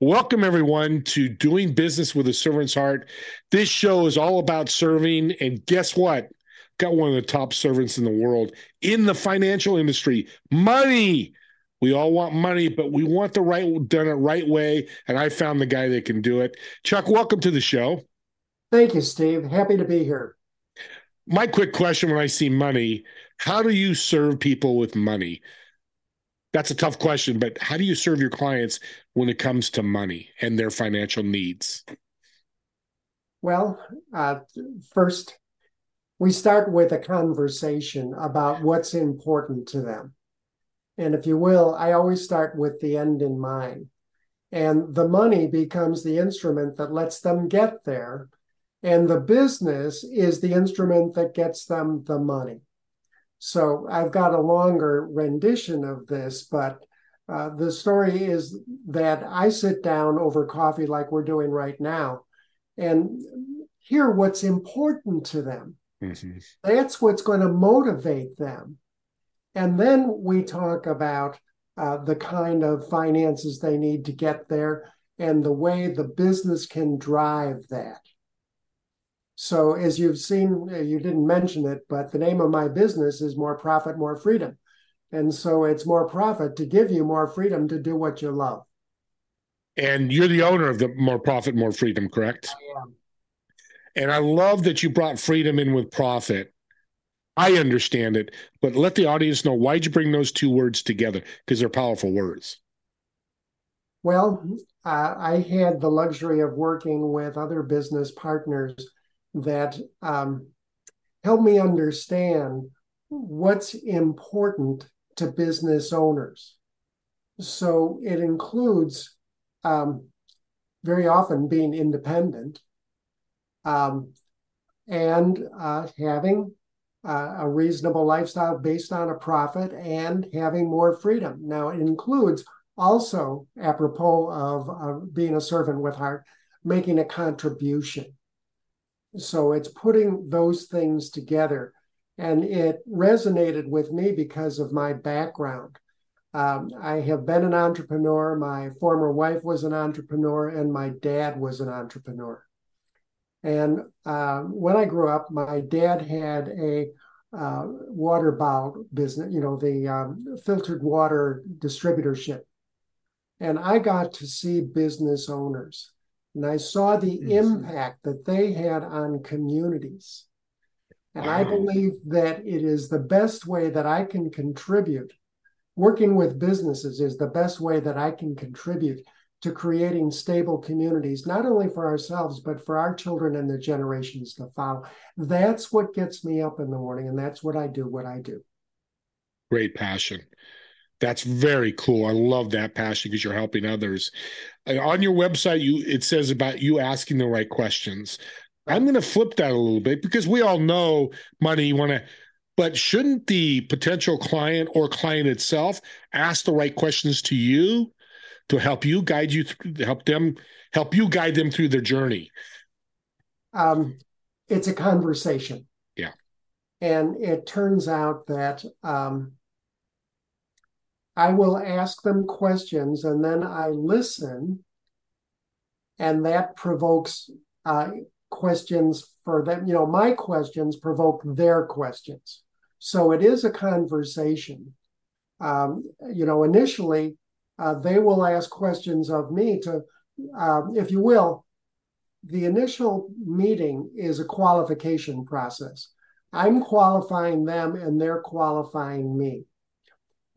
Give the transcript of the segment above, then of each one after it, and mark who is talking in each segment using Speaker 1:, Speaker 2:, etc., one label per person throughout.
Speaker 1: Welcome, everyone, to Doing Business with a Servant's Heart. This show is all about serving. And guess what? Got one of the top servants in the world in the financial industry money. We all want money, but we want the right done it right way. And I found the guy that can do it. Chuck, welcome to the show.
Speaker 2: Thank you, Steve. Happy to be here.
Speaker 1: My quick question when I see money how do you serve people with money? That's a tough question, but how do you serve your clients when it comes to money and their financial needs?
Speaker 2: Well, uh, first, we start with a conversation about what's important to them. And if you will, I always start with the end in mind. And the money becomes the instrument that lets them get there. And the business is the instrument that gets them the money. So I've got a longer rendition of this, but uh, the story is that I sit down over coffee like we're doing right now and hear what's important to them. Mm-hmm. That's what's going to motivate them. And then we talk about uh, the kind of finances they need to get there and the way the business can drive that. So, as you've seen, uh, you didn't mention it, but the name of my business is More Profit, More Freedom. And so it's more profit to give you more freedom to do what you love.
Speaker 1: And you're the owner of the More Profit, More Freedom, correct?
Speaker 2: I am.
Speaker 1: And I love that you brought freedom in with profit. I understand it, but let the audience know why'd you bring those two words together? Because they're powerful words.
Speaker 2: Well, uh, I had the luxury of working with other business partners that um, help me understand what's important to business owners. So it includes um, very often being independent um, and uh, having uh, a reasonable lifestyle based on a profit and having more freedom. Now, it includes also, apropos of uh, being a servant with heart, making a contribution. So it's putting those things together. And it resonated with me because of my background. Um, I have been an entrepreneur. My former wife was an entrepreneur, and my dad was an entrepreneur. And uh, when I grew up, my dad had a uh, water bottle business, you know, the um, filtered water distributorship. And I got to see business owners and I saw the mm-hmm. impact that they had on communities. And wow. I believe that it is the best way that I can contribute. Working with businesses is the best way that I can contribute to creating stable communities, not only for ourselves, but for our children and the generations to follow. That's what gets me up in the morning, and that's what I do, what I do.
Speaker 1: Great passion. That's very cool. I love that passion because you're helping others. On your website, you it says about you asking the right questions. I'm going to flip that a little bit because we all know money. You want to, but shouldn't the potential client or client itself ask the right questions to you to help you guide you through, help them help you guide them through their journey?
Speaker 2: Um, it's a conversation.
Speaker 1: Yeah,
Speaker 2: and it turns out that um, I will ask them questions and then I listen, and that provokes uh, questions for them. You know, my questions provoke their questions. So it is a conversation. Um, you know, initially, uh, they will ask questions of me to, um, if you will, the initial meeting is a qualification process. I'm qualifying them and they're qualifying me.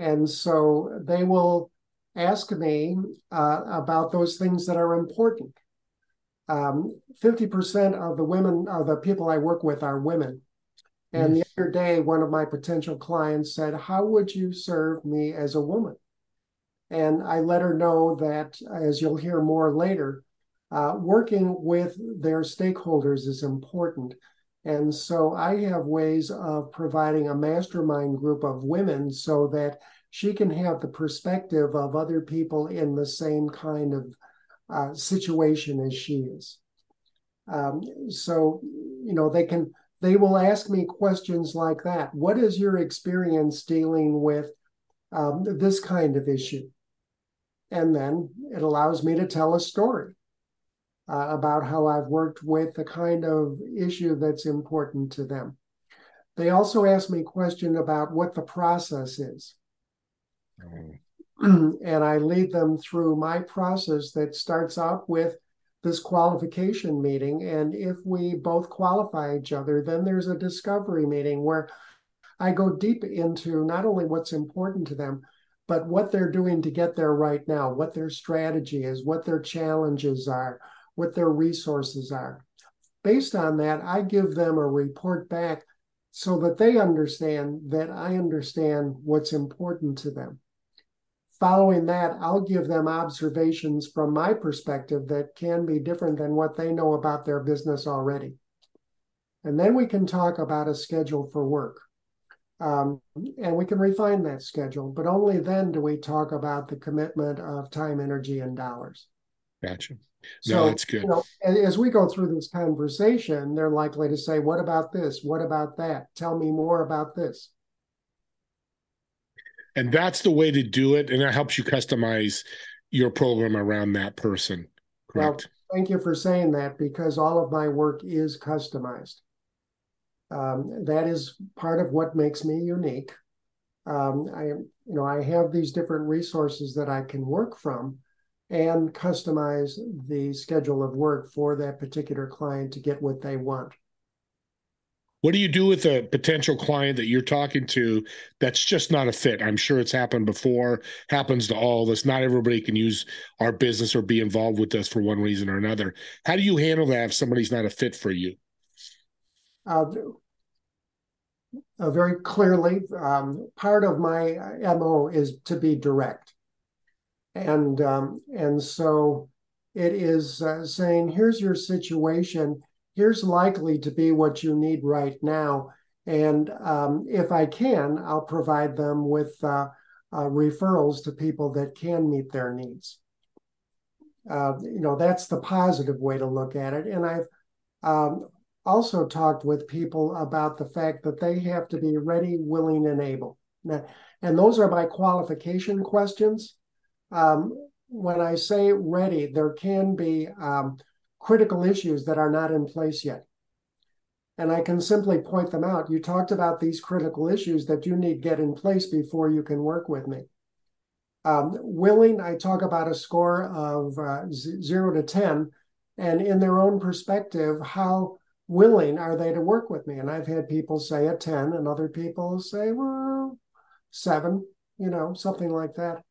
Speaker 2: And so they will ask me uh, about those things that are important. Um, 50% of the women, of the people I work with are women. And the other day, one of my potential clients said, How would you serve me as a woman? And I let her know that, as you'll hear more later, uh, working with their stakeholders is important. And so I have ways of providing a mastermind group of women so that she can have the perspective of other people in the same kind of uh, situation as she is. Um, so, you know, they can, they will ask me questions like that. What is your experience dealing with um, this kind of issue? and then it allows me to tell a story uh, about how I've worked with the kind of issue that's important to them. They also ask me question about what the process is. Oh. and I lead them through my process that starts out with this qualification meeting. And if we both qualify each other, then there's a discovery meeting where I go deep into not only what's important to them, but what they're doing to get there right now, what their strategy is, what their challenges are, what their resources are. Based on that, I give them a report back so that they understand that I understand what's important to them. Following that, I'll give them observations from my perspective that can be different than what they know about their business already. And then we can talk about a schedule for work. Um, and we can refine that schedule, but only then do we talk about the commitment of time, energy, and dollars.
Speaker 1: Gotcha. No, so, that's good. You know,
Speaker 2: as we go through this conversation, they're likely to say, What about this? What about that? Tell me more about this.
Speaker 1: And that's the way to do it. And that helps you customize your program around that person. Correct.
Speaker 2: Well, thank you for saying that because all of my work is customized. Um, that is part of what makes me unique. Um, I, you know, I have these different resources that I can work from, and customize the schedule of work for that particular client to get what they want.
Speaker 1: What do you do with a potential client that you're talking to that's just not a fit? I'm sure it's happened before, happens to all of us. Not everybody can use our business or be involved with us for one reason or another. How do you handle that if somebody's not a fit for you?
Speaker 2: Uh, uh, very clearly, um, part of my MO is to be direct and um, and so it is uh, saying here's your situation. Here's likely to be what you need right now. And um, if i can i'll provide them with uh, uh, referrals to people that can meet their needs. Uh, you know that's the positive way to look at it. And i've um, also talked with people about the fact that they have to be ready willing and able. Now, and those are my qualification questions um, when I say ready, there can be um, critical issues that are not in place yet. And I can simply point them out. You talked about these critical issues that you need get in place before you can work with me. Um, willing, I talk about a score of uh, zero to 10, and in their own perspective, how willing are they to work with me? And I've had people say a 10, and other people say, well, seven, you know, something like that.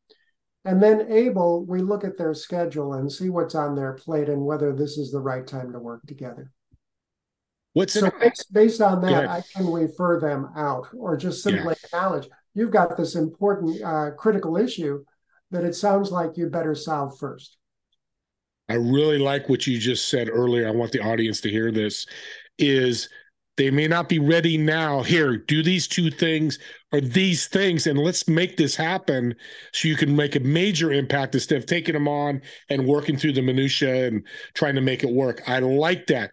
Speaker 2: And then able, we look at their schedule and see what's on their plate and whether this is the right time to work together.
Speaker 1: What's
Speaker 2: so based, based on that, I can refer them out or just simply yeah. acknowledge you've got this important uh, critical issue that it sounds like you better solve first.
Speaker 1: I really like what you just said earlier. I want the audience to hear this. Is they may not be ready now. Here, do these two things or these things, and let's make this happen so you can make a major impact instead of taking them on and working through the minutia and trying to make it work. I like that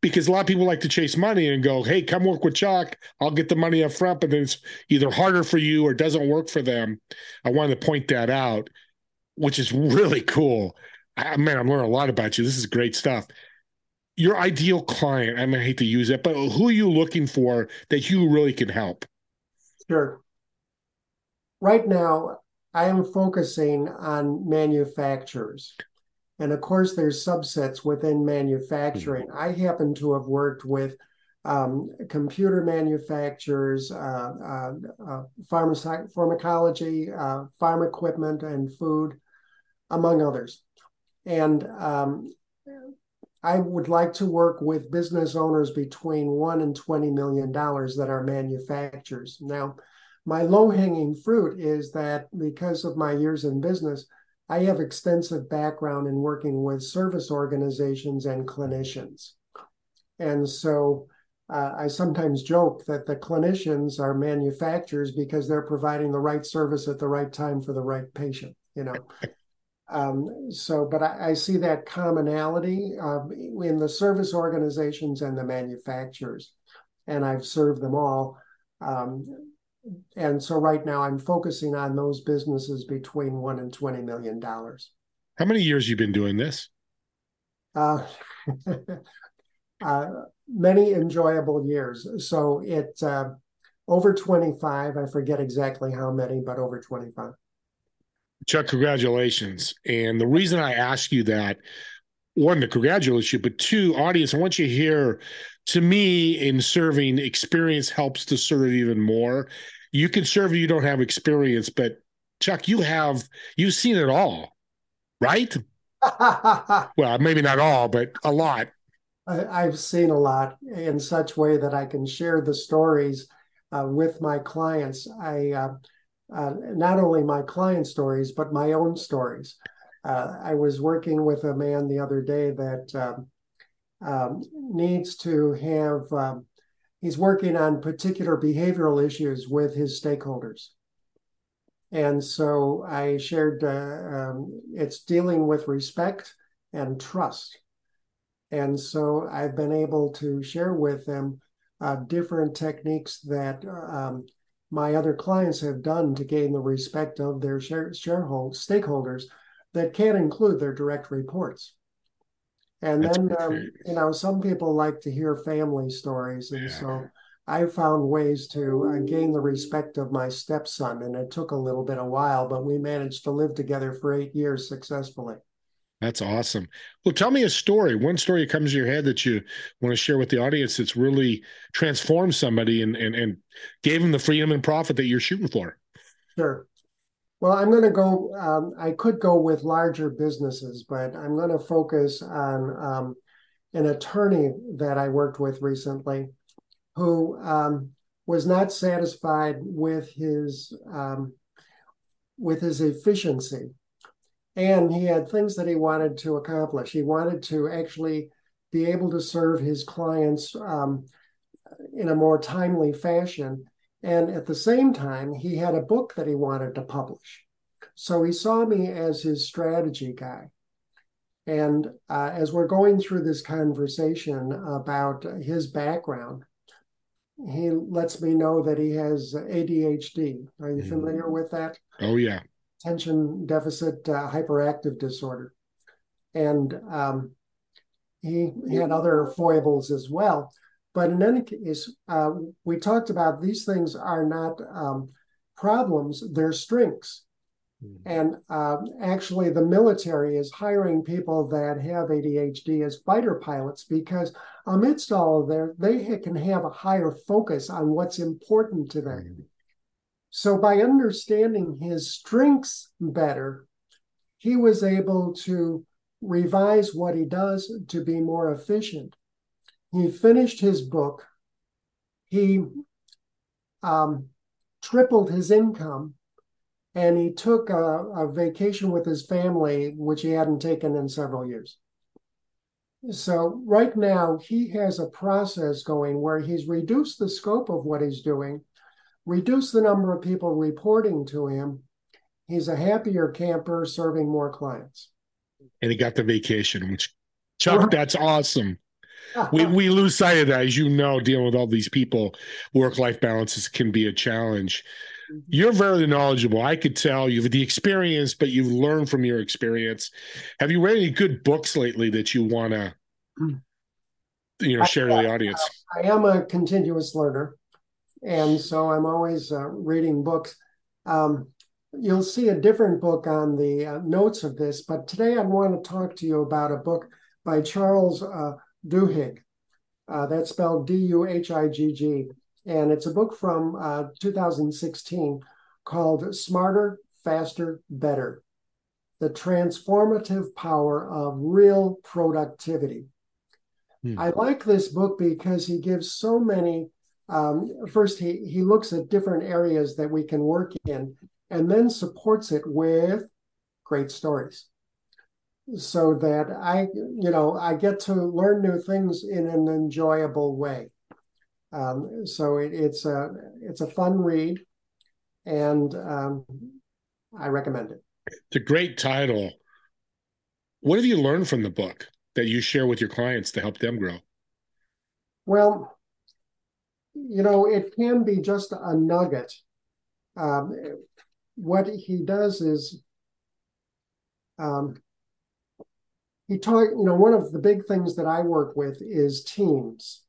Speaker 1: because a lot of people like to chase money and go, "Hey, come work with Chuck. I'll get the money up front," but then it's either harder for you or doesn't work for them. I wanted to point that out, which is really cool. I, man, I'm learning a lot about you. This is great stuff your ideal client, I mean, I hate to use it, but who are you looking for that you really can help?
Speaker 2: Sure. Right now, I am focusing on manufacturers. And of course, there's subsets within manufacturing. Mm-hmm. I happen to have worked with um, computer manufacturers, uh, uh, uh, pharmacology, uh, farm equipment, and food, among others. And um, I would like to work with business owners between one and twenty million dollars that are manufacturers. Now, my low-hanging fruit is that because of my years in business, I have extensive background in working with service organizations and clinicians. And so uh, I sometimes joke that the clinicians are manufacturers because they're providing the right service at the right time for the right patient, you know. Um, so, but I, I, see that commonality uh, in the service organizations and the manufacturers, and I've served them all. Um, and so right now I'm focusing on those businesses between one and twenty million dollars.
Speaker 1: How many years you've been doing this?
Speaker 2: Uh, uh, many enjoyable years. So it uh, over 25. I forget exactly how many, but over 25.
Speaker 1: Chuck, congratulations. And the reason I ask you that, one, to congratulate you, but two, audience, I want you to hear to me in serving, experience helps to serve even more. You can serve if you don't have experience, but Chuck, you have you've seen it all, right? well, maybe not all, but a lot.
Speaker 2: I've seen a lot in such way that I can share the stories uh, with my clients. I uh, uh, not only my client stories but my own stories. Uh, I was working with a man the other day that um, um, needs to have. Um, he's working on particular behavioral issues with his stakeholders, and so I shared. Uh, um, it's dealing with respect and trust and so I've been able to share with them uh, different techniques that um, my other clients have done to gain the respect of their share, shareholders, stakeholders that can include their direct reports. And That's then, um, you know, some people like to hear family stories. And yeah. so I found ways to uh, gain the respect of my stepson. And it took a little bit of while, but we managed to live together for eight years successfully.
Speaker 1: That's awesome. Well, tell me a story. One story that comes to your head that you want to share with the audience that's really transformed somebody and and, and gave them the freedom and profit that you're shooting for.
Speaker 2: Sure. Well, I'm going to go. Um, I could go with larger businesses, but I'm going to focus on um, an attorney that I worked with recently, who um, was not satisfied with his um, with his efficiency and he had things that he wanted to accomplish. He wanted to actually be able to serve his clients um, in a more timely fashion. And at the same time, he had a book that he wanted to publish. So he saw me as his strategy guy. And uh, as we're going through this conversation about his background, he lets me know that he has ADHD. Are you mm. familiar with that?
Speaker 1: Oh, yeah
Speaker 2: attention deficit uh, hyperactive disorder. And um, he, he, had other foibles as well. But in any case, uh, we talked about these things are not um, problems, they're strengths. Mm-hmm. And uh, actually, the military is hiring people that have ADHD as fighter pilots because, amidst all of that, they can have a higher focus on what's important to them. Mm-hmm. So, by understanding his strengths better, he was able to revise what he does to be more efficient. He finished his book. He um, tripled his income and he took a, a, vacation with his family, which he hadn't taken in several years. So, right now, he has a process going where he's reduced the scope of what he's doing reduce the number of people reporting to him. He's a happier camper serving more clients.
Speaker 1: And he got the vacation, which Chuck, that's awesome. we we lose sight of that, as you know, dealing with all these people, work life balances can be a challenge. Mm-hmm. You're very knowledgeable. I could tell you've the experience, but you've learned from your experience. Have you read any good books lately that you want to, mm. you know, share I, to the audience?
Speaker 2: I am a continuous learner and so I'm always uh, reading books. Um, you'll see a different book on the uh, notes of this, but today I want to talk to you about a book by Charles uh, Duhigg. Uh, that's spelled D U H I G G. And it's a book from uh, 2016 called Smarter, Faster, Better The Transformative Power of Real Productivity. Hmm. I like this book because he gives so many um, first he he looks at different areas that we can work in and then supports it with great stories. So that i you know i get to learn new things in an enjoyable way. Um, so it, it's a it's a fun read and um, i recommend it.
Speaker 1: It's a great title. What have you learned from the book that you share with your clients to help them grow?
Speaker 2: Well you know, it can be just a nugget um, what he does is um, he taught, you know, one of the big things that I work with is teams.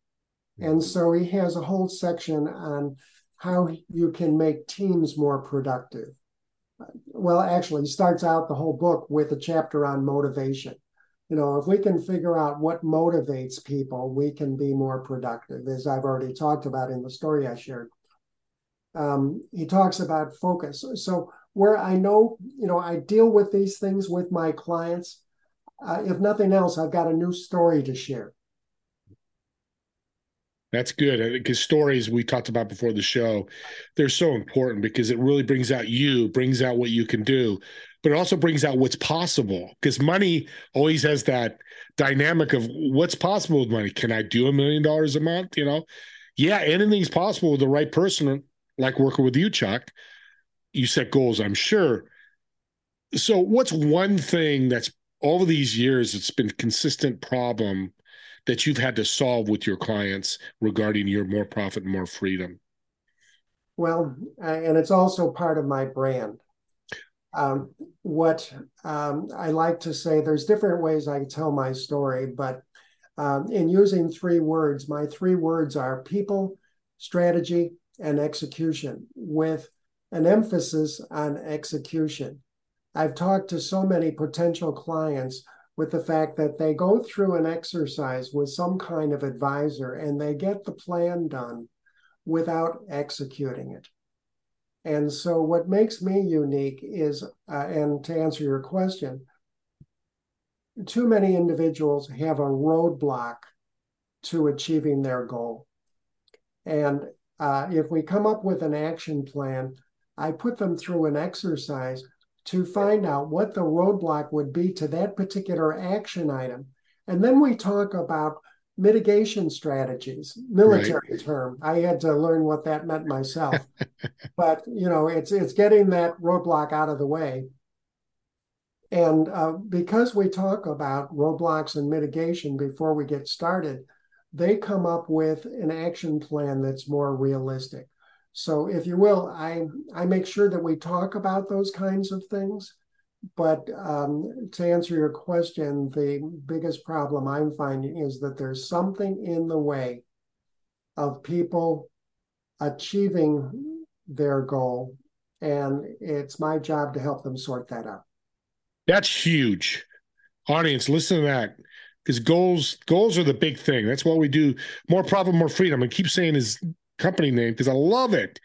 Speaker 2: And so he has a whole section on how you can make teams more productive. Well, actually, he starts out the whole book with a chapter on motivation. You know, if we can figure out what motivates people, we can be more productive, as I've already talked about in the story I shared. Um, he talks about focus. So, where I know, you know, I deal with these things with my clients, uh, if nothing else, I've got a new story to share.
Speaker 1: That's good because stories we talked about before the show, they're so important because it really brings out you, brings out what you can do, but it also brings out what's possible because money always has that dynamic of what's possible with money. Can I do a million dollars a month? You know, yeah, anything's possible with the right person, like working with you, Chuck. You set goals, I'm sure. So, what's one thing that's over these years, it's been consistent problem that you've had to solve with your clients regarding your more profit and more freedom?
Speaker 2: Well, uh, and it's also part of my brand. Um, what um, I like to say, there's different ways I tell my story, but um, in using three words, my three words are people, strategy, and execution, with an emphasis on execution. I've talked to so many potential clients with the fact that they go through an exercise with some kind of advisor and they get the plan done without executing it. And so, what makes me unique is, uh, and to answer your question, too many individuals have a roadblock to achieving their goal. And uh, if we come up with an action plan, I put them through an exercise to find out what the roadblock would be to that particular action item. And then we talk about mitigation strategies, military right. term. I had to learn what that meant myself. but you know, it's it's getting that roadblock out of the way. And uh, because we talk about roadblocks and mitigation before we get started, they come up with an action plan that's more realistic. So, if you will, I I make sure that we talk about those kinds of things. But um, to answer your question, the biggest problem I'm finding is that there's something in the way of people achieving their goal, and it's my job to help them sort that out.
Speaker 1: That's huge. Audience, listen to that because goals goals are the big thing. That's what we do. More profit, more freedom. I keep saying his company name because I love it.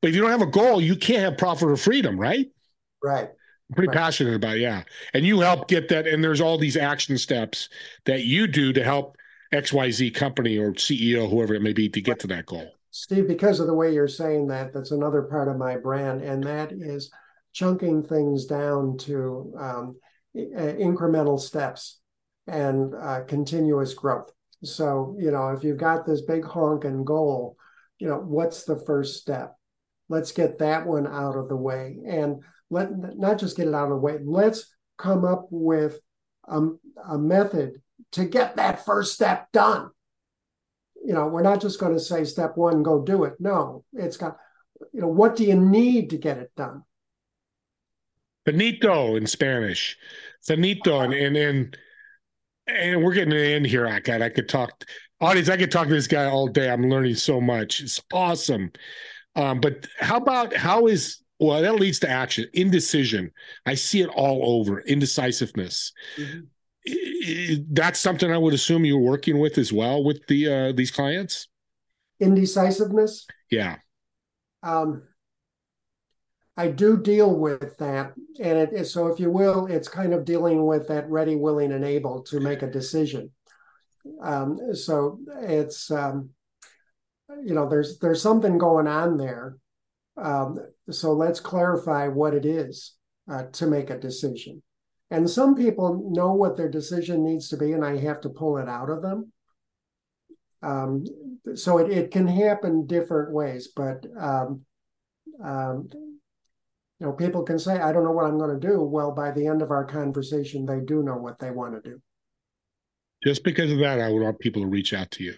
Speaker 1: But if you don't have a goal, you can't have profit or freedom, right?
Speaker 2: Right.
Speaker 1: Pretty
Speaker 2: right.
Speaker 1: passionate about it, yeah. And you help get that. And there's all these action steps that you do to help XYZ company or CEO, whoever it may be, to get to that goal.
Speaker 2: Steve, because of the way you're saying that, that's another part of my brand, and that is chunking things down to um, incremental steps and uh, continuous growth. So, you know, if you've got this big honk and goal, you know, what's the first step? Let's get that one out of the way. And let not just get it out of the way, let's come up with a, a method to get that first step done. You know, we're not just going to say step one, go do it. No, it's got, you know, what do you need to get it done?
Speaker 1: Finito in Spanish. Finito. And, and, and and we're getting in here. I could I could talk audience. I could talk to this guy all day. I'm learning so much. It's awesome. Um, but how about how is well that leads to action indecision i see it all over indecisiveness mm-hmm. that's something i would assume you're working with as well with the uh these clients
Speaker 2: indecisiveness
Speaker 1: yeah
Speaker 2: um I do deal with that. And it, so, if you will, it's kind of dealing with that ready, willing, and able to make a decision. Um, so it's, um, you know, there's there's something going on there. Um, so let's clarify what it is uh, to make a decision. And some people know what their decision needs to be, and I have to pull it out of them. Um, so it, it can happen different ways, but um, um, you know, people can say, I don't know what I'm going to do. Well, by the end of our conversation, they do know what they want to do.
Speaker 1: Just because of that, I would want people to reach out to you.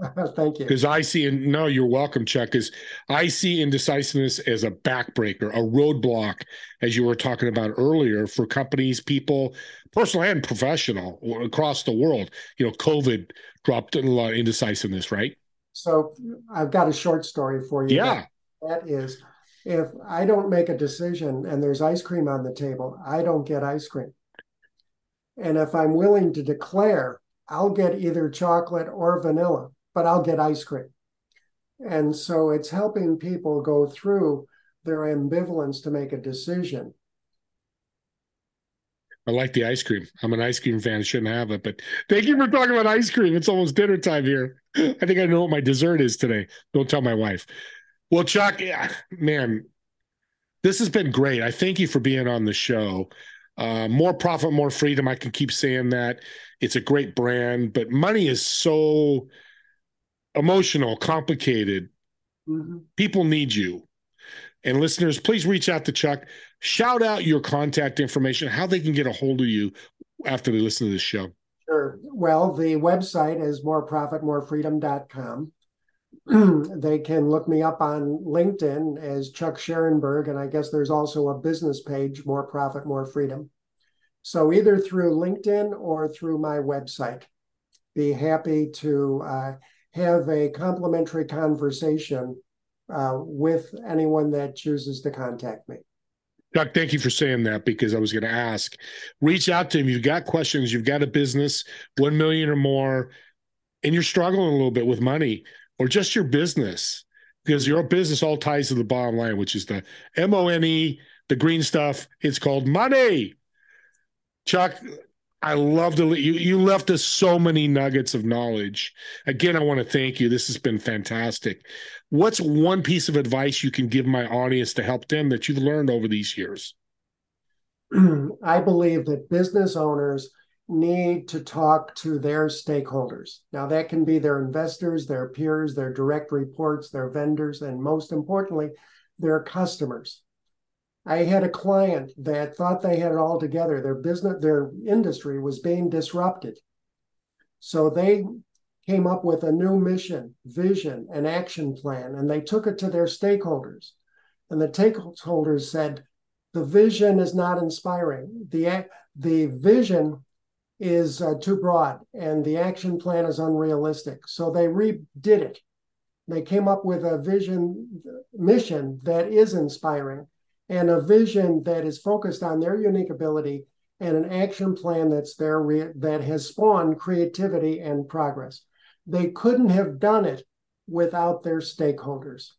Speaker 2: Thank you.
Speaker 1: Because I see, and no, you're welcome, Chuck. Because I see indecisiveness as a backbreaker, a roadblock, as you were talking about earlier, for companies, people, personal and professional, across the world. You know, COVID dropped a lot of indecisiveness, right?
Speaker 2: So I've got a short story for you.
Speaker 1: Yeah.
Speaker 2: that, that is, if I don't make a decision and there's ice cream on the table, I don't get ice cream. And if I'm willing to declare, I'll get either chocolate or vanilla but I'll get ice cream. And so it's helping people go through their ambivalence to make a decision.
Speaker 1: I like the ice cream. I'm an ice cream fan. Shouldn't have it, but thank you for talking about ice cream. It's almost dinner time here. I think I know what my dessert is today. Don't tell my wife. Well, Chuck, yeah, man, this has been great. I thank you for being on the show. Uh, more profit, more freedom. I can keep saying that. It's a great brand, but money is so emotional, complicated. Mm-hmm. People need you. And listeners, please reach out to Chuck. Shout out your contact information, how they can get a hold of you after they listen to this show.
Speaker 2: Sure. Well, the website is moreprofitmorefreedom.com. they can look me up on LinkedIn as Chuck Scharenberg, and I guess there's also a business page, More Profit, More Freedom. So either through LinkedIn or through my website. Be happy to uh, have a complimentary conversation uh, with anyone that chooses to contact me.
Speaker 1: Chuck, thank you for saying that because I was going to ask. Reach out to him. You've got questions. You've got a business, one million or more, and you're struggling a little bit with money or just your business because your business all ties to the bottom line, which is the M O N E, the green stuff. It's called money. Chuck, I love to you. You left us so many nuggets of knowledge. Again, I want to thank you. This has been fantastic. What's one piece of advice you can give my audience to help them that you've learned over these years?
Speaker 2: I believe that business owners need to talk to their stakeholders. Now, that can be their investors, their peers, their direct reports, their vendors, and most importantly, their customers. I had a client that thought they had it all together. Their business, their industry was being disrupted. So they came up with a new mission, vision, and action plan, and they took it to their stakeholders. And the stakeholders said, the vision is not inspiring. The, the vision is uh, too broad, and the action plan is unrealistic. So they redid it. They came up with a vision, mission that is inspiring and a vision that is focused on their unique ability and an action plan that's there re- that has spawned creativity and progress. They couldn't have done it without their stakeholders.